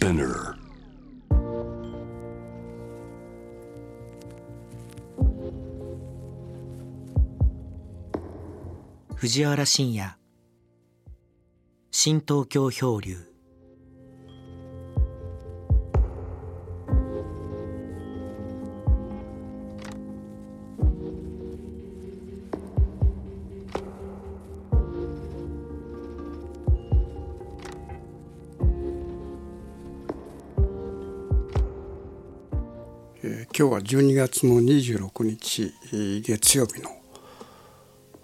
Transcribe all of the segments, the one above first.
Spinner. 藤原信也新東京漂流えー今日は12月の26日えー月曜日の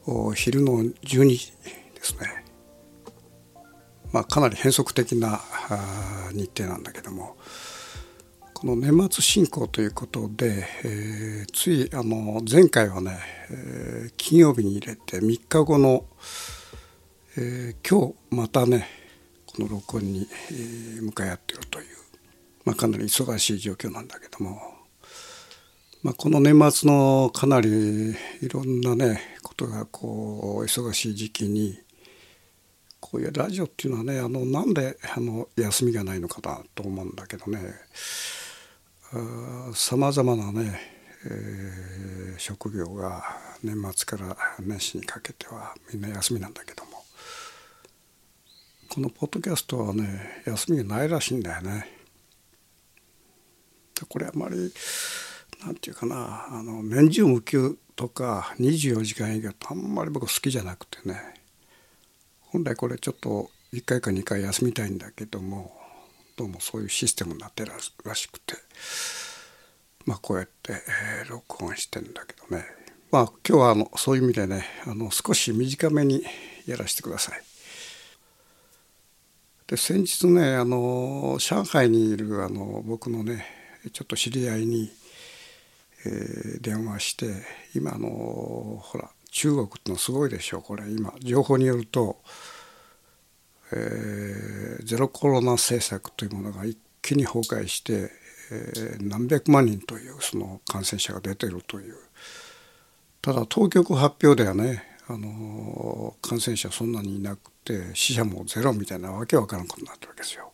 お昼の12時ですね。まあかなり変則的なあ日程なんだけどもこの年末進行ということで、えーついあの前回はね、えー金曜日に入れて3日後の、えー今日またねこの録音に、え向かい合っているという、まあ、かなり忙しい状況なんだけども。まあ、この年末のかなりいろんなねことがこう忙しい時期にこういうラジオっていうのはねあのなんであの休みがないのかなと思うんだけどねさまざまなね、えー職業が年末から年始にかけてはみんな休みなんだけどもこのポッドキャストはね休みがないらしいんだよね。これあまりなんていうかなあの年中無休とか24時間営業ってあんまり僕好きじゃなくてね。本来これちょっと1回か2回休みたいんだけどもどうもそういうシステムになってるらしくて。まあこうやって、えー録音してんだけどね。まあ今日はあのそういう意味でねあの少し短めにやらせてください。で先日ねあの上海にいるあの僕のねちょっと知り合いに、え電話して今のほら中国ってのすごいでしょうこれ今情報によると、えーゼロコロナ政策というものが一気に崩壊して、えー何百万人というその感染者が出てるというただ当局発表ではねあの感染者そんなにいなくて死者もゼロみたいなわけわからんことになってるわけですよ。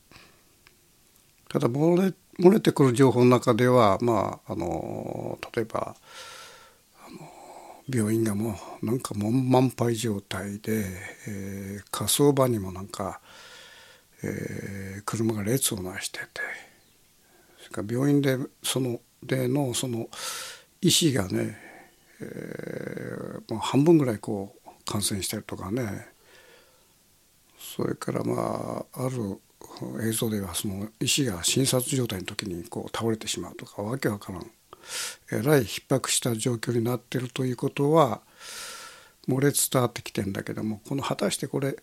ただ漏れてくる情報の中ではまああの例えばあの病院がもうなんかもう満杯状態で、えー火葬場にもなんか、えー車が列をなしててそれから病院でそのでのその医師がね、えーもう半分ぐらいこう感染してるとかね。それからまあある映像ではその医師が診察状態の時にこう倒れてしまうとかわけわからん。えらい逼迫した状況になってるということは漏れ伝わってきてんだけどもこの果たしてこれ、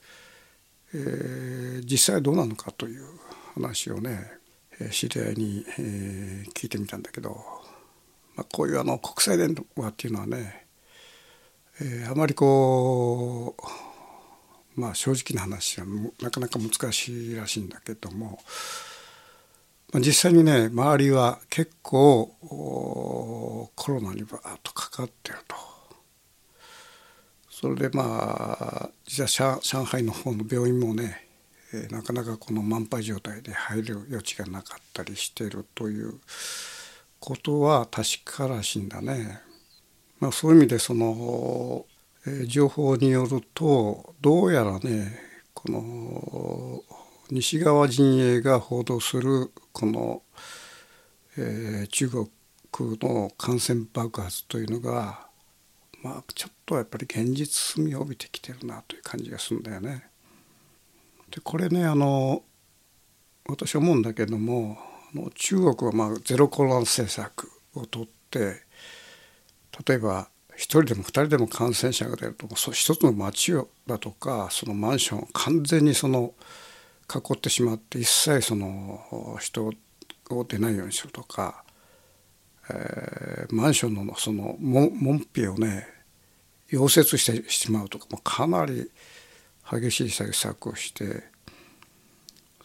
えー実際どうなのかという話をね知り合いに、えー聞いてみたんだけど、まあ、こういうあの国際電話っていうのはね、えーあまりこうまあ正直な話はなかなか難しいらしいんだけども、まあ、実際にね周りは結構コロナにバーッとかかってると。それでまあ実は上海の方の病院もね、えーなかなかこの満杯状態で入る余地がなかったりしているということは確からしいんだね。まあ、そういう意味でその、情報によるとどうやらねこの西側陣営が報道するこの、えー中国の感染爆発というのがまあちょっとやっぱり現実味を帯びてきてるなという感じがするんだよね。でこれねあの私思うんだけども中国はまあゼロコロナ政策をとって例えば一人でも二人でも感染者が出るとそう一つの町だとかそのマンションを完全にその囲ってしまって一切その人を出ないようにするとか、えーマンションのその門門扉をね溶接してしまうとかもかなり激しい対策をして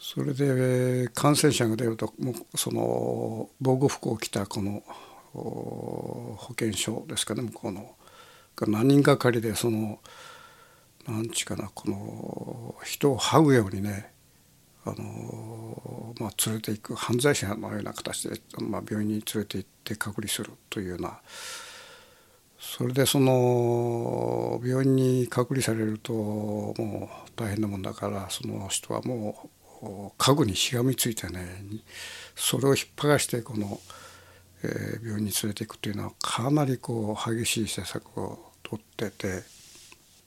それで感染者が出るともうその防護服を着たこの保健所ですかね向こうのが何人がかりでそのなんちゅうかなこの人を這うようにねあのまあ、連れていく犯罪者のような形で、まあ、病院に連れて行って隔離するというようなそれでその病院に隔離されるともう大変なもんだからその人はもう家具にしがみついてねそれを引っ張がしてこの、え、病院に連れていくというのはかなりこう激しい政策をとってて、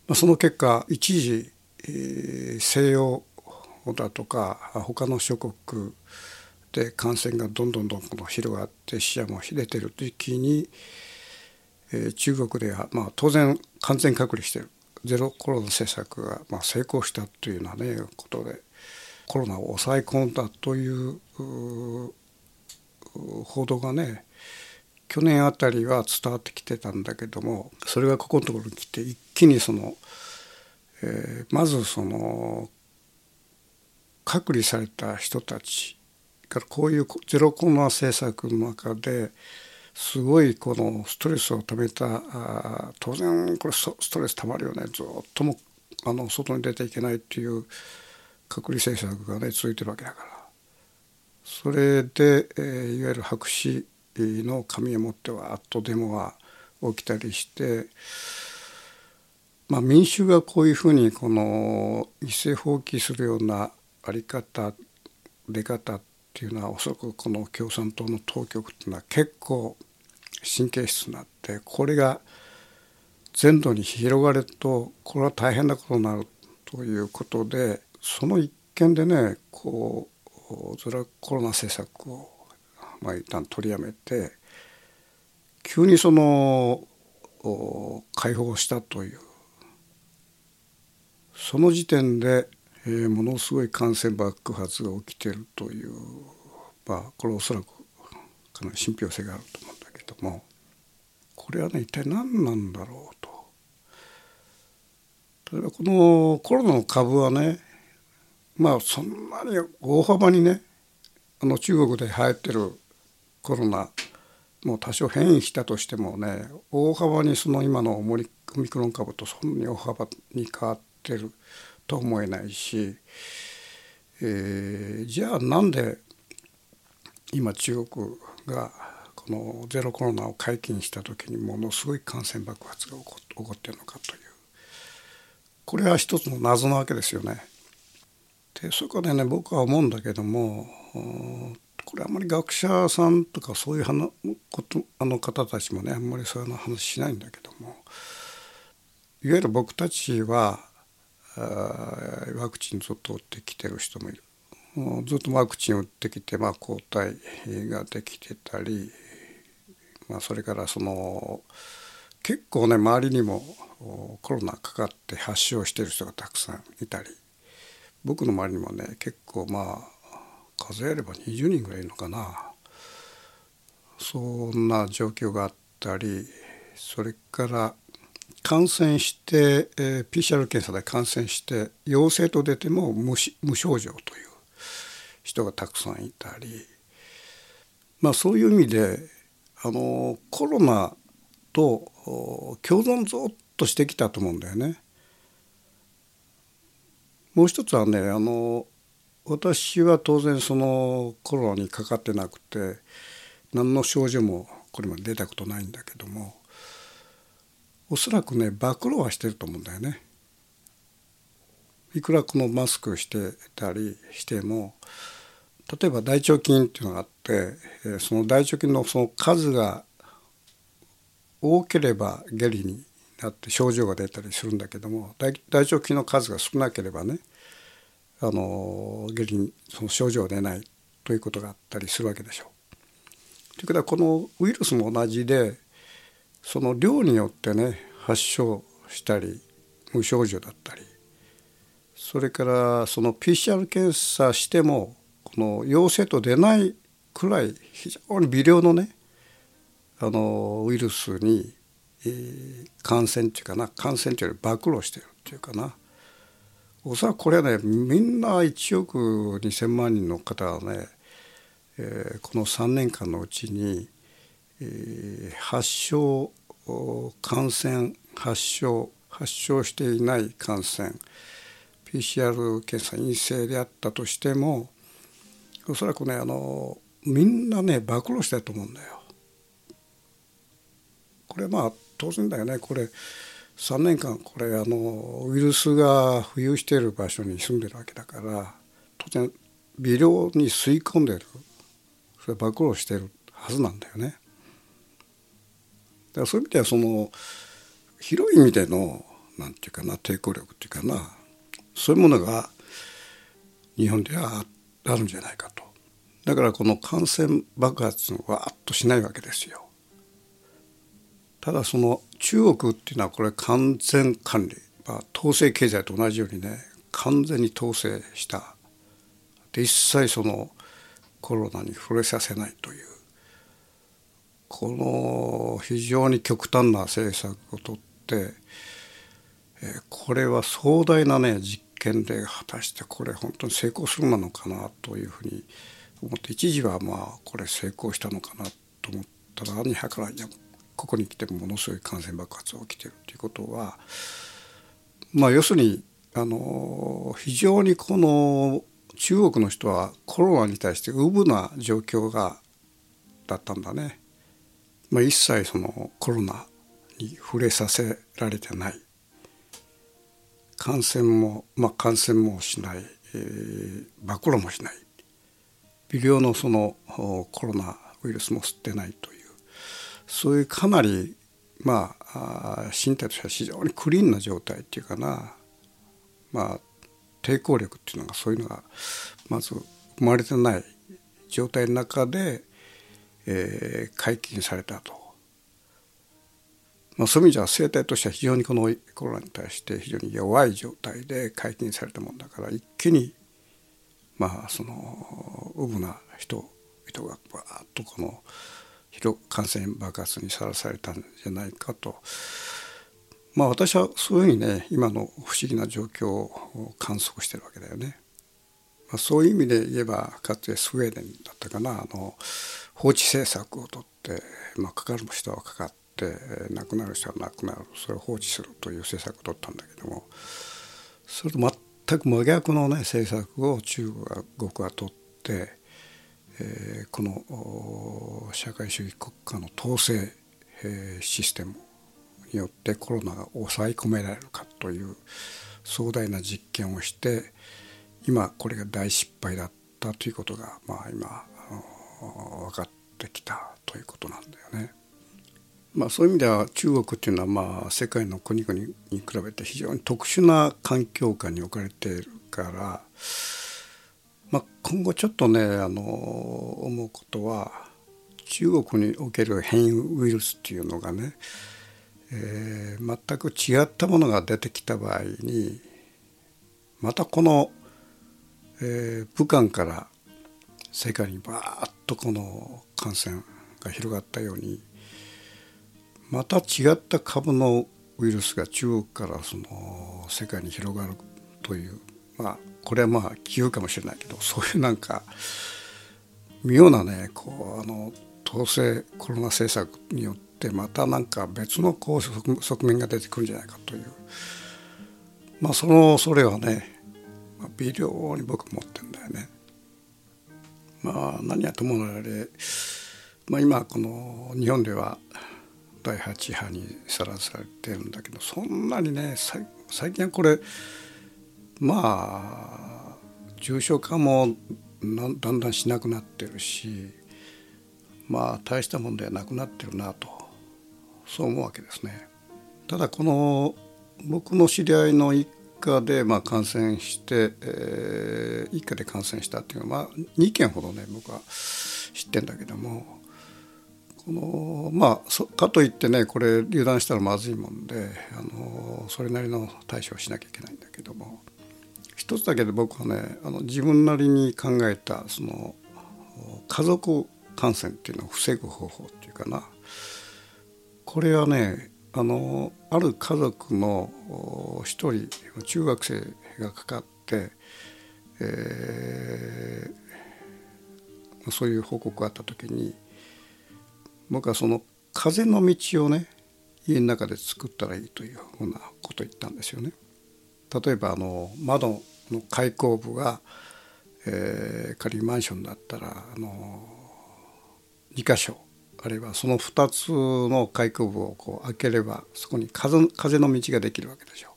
まあ、その結果一時、え、西洋だとか他の諸国で感染がどんどんどんどん広がって死者も出てる時期に、え、中国では、まあ、当然完全隔離してるゼロコロナ政策が、まあ、成功したというような、ね、ことでコロナを抑え込んだという報道がね去年あたりは伝わってきてたんだけどもそれがここのところに来て一気にその、えー、まずその隔離された人たちからこういうゼロコロナ政策の中ですごいこのストレスをためたあ当然これストレスたまるよね。ずっともあの外に出ていけないっていう隔離政策がね続いてるわけだから。それで、えー、いわゆる白紙の紙を持ってはあっとデモが起きたりして、まあ、民衆がこういうふうにこの一斉放棄するようなあり方出方っていうのはおそらくこの共産党の当局っていうのは結構神経質になってこれが全土に広がるとこれは大変なことになるということでその一件でねこうゼロコロナ政策をまあ一旦取りやめて急にその解放したという。その時点でえー、ものすごい感染爆発が起きてるという。まあこれおそらくかなり信憑性があると思うんだけども。これはね一体何なんだろうと。例えばこのコロナの株はねまあそんなに大幅にねあの中国で流行ってるコロナもう多少変異したとしてもね大幅にその今のオミクロン株とそんなに大幅に変わってると思えないし、えー、じゃあなんで今中国がこのゼロコロナを解禁した時にものすごい感染爆発が起こ起こってるのかというこれは一つの謎なわけですよね。でそこでね僕は思うんだけどもこれあんまり学者さんとかそういう話ことあの方たちもねあんまりそういう話しないんだけども。いわゆる僕たちはワクチンずっと打ってきてる人もいる。ずっとワクチン打ってきて、まあ、抗体ができてたり、まあ、それからその結構ね周りにもコロナかかって発症してる人がたくさんいたり。僕の周りにもね結構まあ数えれば20人ぐらいいるのかなそんな状況があったりそれから感染して、えー、PCR 検査で感染して陽性と出ても無無症状という人がたくさんいたり、まあ、そういう意味であのコロナと共存ずっとしてきたと思うんだよね。もう一つはねあの私は当然そのコロナにかかってなくて何の症状もこれまで出たことないんだけどもおそらくね暴露はしてると思うんだよね。いくらこのマスクしてたりしても例えば大腸菌っていうのがあってその大腸菌のその数が多ければ下痢になって症状が出たりするんだけども大腸菌の数が少なければねあの下痢にその症状が出ないということがあったりするわけでしょう。ということはこのウイルスも同じでその量によってね発症したり無症状だったりそれからその PCR 検査してもこの陽性と出ないくらい非常に微量のねあのウイルスに、感染っていうかな感染というより暴露してるっていうかなおそらくこれはねみんな1億2,000万人の方はね、えー、この3年間のうちにえー、発症感染発症発症していない感染 PCR 検査陰性であったとしてもおそらくねあのみんなね暴露したと思うんだよ。これまあ当然だよねこれ3年間これあのウイルスが浮遊している場所に住んでるわけだから当然微量に吸い込んでる。それ暴露してるはずなんだよね。だからそういう意味ではその広い意味でのなんていうかな抵抗力っていうかなそういうものが日本ではあるんじゃないかと。だからこの感染爆発はわっとしないわけですよ。ただその中国っていうのはこれ完全管理、まあ、統制経済と同じようにね完全に統制した。で一切そのコロナに触れさせないという。この非常に極端な政策をとって、えこれは壮大なね実験で果たしてこれ本当に成功するのかなというふうに思って一時はまあこれ成功したのかなと思ったらに計らいやここに来てものすごい感染爆発が起きてるということはまあ要するにあの非常にこの中国の人はコロナに対してうぶな状況がだったんだね。まあ、一切そのコロナに触れさせられてない。感染も、まあ、感染もしない、えー、暴露もしない。微量のそのコロナウイルスも吸ってないという。そういうかなりまあ身体としては非常にクリーンな状態っていうかな。まあ抵抗力っていうのがそういうのがまず生まれてない状態の中でえー、解禁されたと、まあ、そういう意味じゃ生態としては非常にこのコロナに対して非常に弱い状態で解禁されたもんだから一気にまあそのうぶな人々がバーッとこの感染爆発にさらされたんじゃないかと。まあ私はそういうふうにね今の不思議な状況を観測してるわけだよね。まあ、そういう意味で言えばかつてスウェーデンだったかなあの放置政策をとって、まあ、かかる人はかかって亡くなる人は亡くなるそれを放置するという政策を取ったんだけどもそれと全く真逆の、ね、政策を中国は取って、え、この社会主義国家の統制、システムによってコロナが抑え込められるかという壮大な実験をして今これが大失敗だったということが、まあ、今分かってきたということなんだよね。まあ、そういう意味では中国っていうのはまあ世界の国々に比べて非常に特殊な環境下に置かれているから、まあ、今後ちょっとねあの思うことは中国における変異ウイルスっていうのがね、えー、全く違ったものが出てきた場合にまたこの、えー、武漢から世界にバーッとこの感染が広がったようにまた違った株のウイルスが中国からその世界に広がるというまあこれはまあ杞憂かもしれないけどそういうなんか妙なねこうあの統制コロナ政策によってまたなんか別のこう側面が出てくるんじゃないかというまあそのそれはね、まあ、微量に僕持ってんだよね。まあ、何やともあれ、まあ、今この日本では第8波にさらされてるんだけどそんなにね最近はこれまあ重症化もだんだんしなくなってるしまあ大したもんではなくなってるなとそう思うわけですね。ただこの僕の知り合いの一家でまあ感染して、えー、一家で感染したっていうのは、まあ、2件ほどね僕は知ってんだけどもこのまあかといってねこれ油断したらまずいもんであのそれなりの対処をしなきゃいけないんだけども一つだけで僕はねあの自分なりに考えたその家族感染っていうのを防ぐ方法っていうかなこれはねあのある家族の一人中学生がかかって、えー、そういう報告があった時に僕はその風の道をね家の中で作ったらいいというふうなことを言ったんですよね。例えばあの窓の開口部が、えー、仮にマンションだったらあの2箇所あるいはその2つの開口部をこう開ければそこに風風の道ができるわけでしょ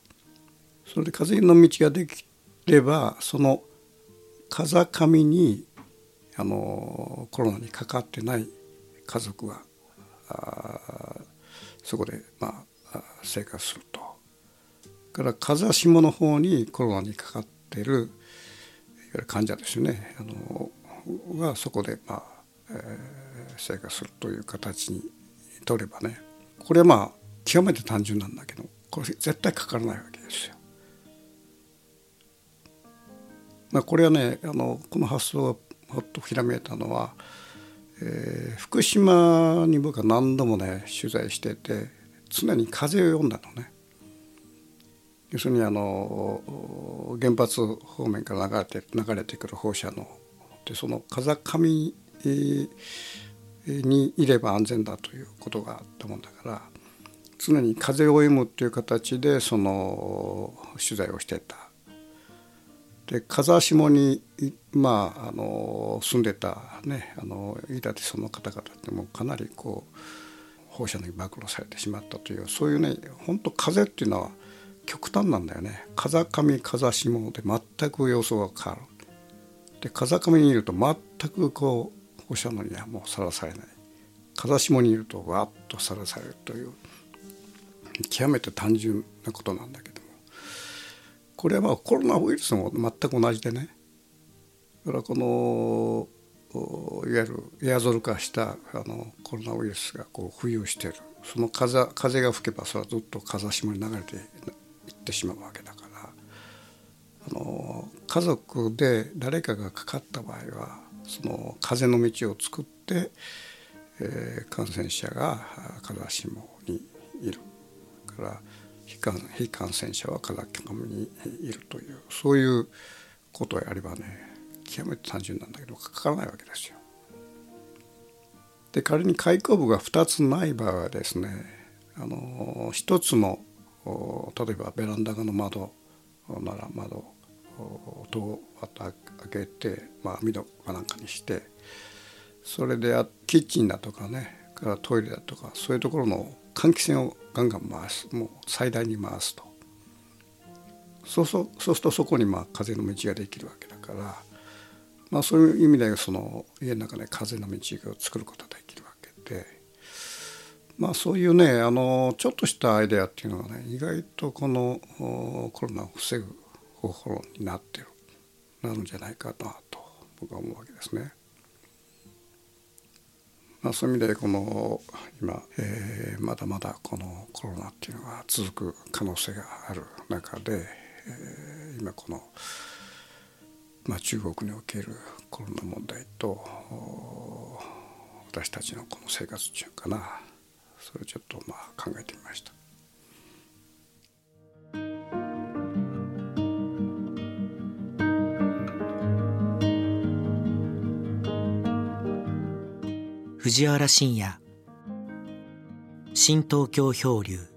う。それで風の道ができればその風上にあのコロナにかかってない家族はそこで、まあ、生活する。から風下の方にコロナにかかってる患者ですよねあのがそこで、まあえー、生活するという形に取ればねこれはまあ極めて単純なんだけどこれ絶対かからないわけですよ。まあ、これはねあのこの発想がほっとひらめいたのは、えー、福島に僕は何度もね取材してて常に風を読んだのね。要するにあの原発方面から流れて流れてくる放射能でその風上にいれば安全だということがあったもんだから常に風を読むっていう形でその取材をしてた。で風下に、まあ、あの住んでたねあの飯舘その方々ってもかなりこう放射能に暴露されてしまったというそういうね本当風っていうのは極端なんだよね。風上風下で全く様相が変わる。で風上にいると全くこう放射能にはもうさらされない。風下にいるとわっとさらされるという極めて単純なことなんだけども。これはまあコロナウイルスも全く同じでね。だからこのいわゆるエアゾル化したあのコロナウイルスがこう浮遊している。その風風が吹けばそれはずっと風下に流れてってしまうわけだからあの家族で誰かがかかった場合はその風の道を作って、えー、感染者が風下にいるから非感非感染者は風上にいるというそういうことをやればね極めて単純なんだけどかからないわけですよ。で仮に開口部が2つない場合はですねあの1つの例えばベランダの窓なら窓戸を開けて、まあ、網戸かなんかにしてそれでキッチンだとかねからトイレだとかそういうところの換気扇をガンガン回すもう最大に回すとそうそうそうするとそこにまあ風の道ができるわけだから、まあ、そういう意味でその家の中で風の道を作ることで。まあ、そういうねあのちょっとしたアイデアっていうのがね意外とこのコロナを防ぐ方法になってるなるんじゃないかなと僕は思うわけですね。まあ、そういう意味でこの今、えー、まだまだこのコロナっていうのが続く可能性がある中で、えー、今この、まあ、中国におけるコロナ問題と私たちのこの生活中かなそれをちょっとまあ考えてみました。藤原信也新東京漂流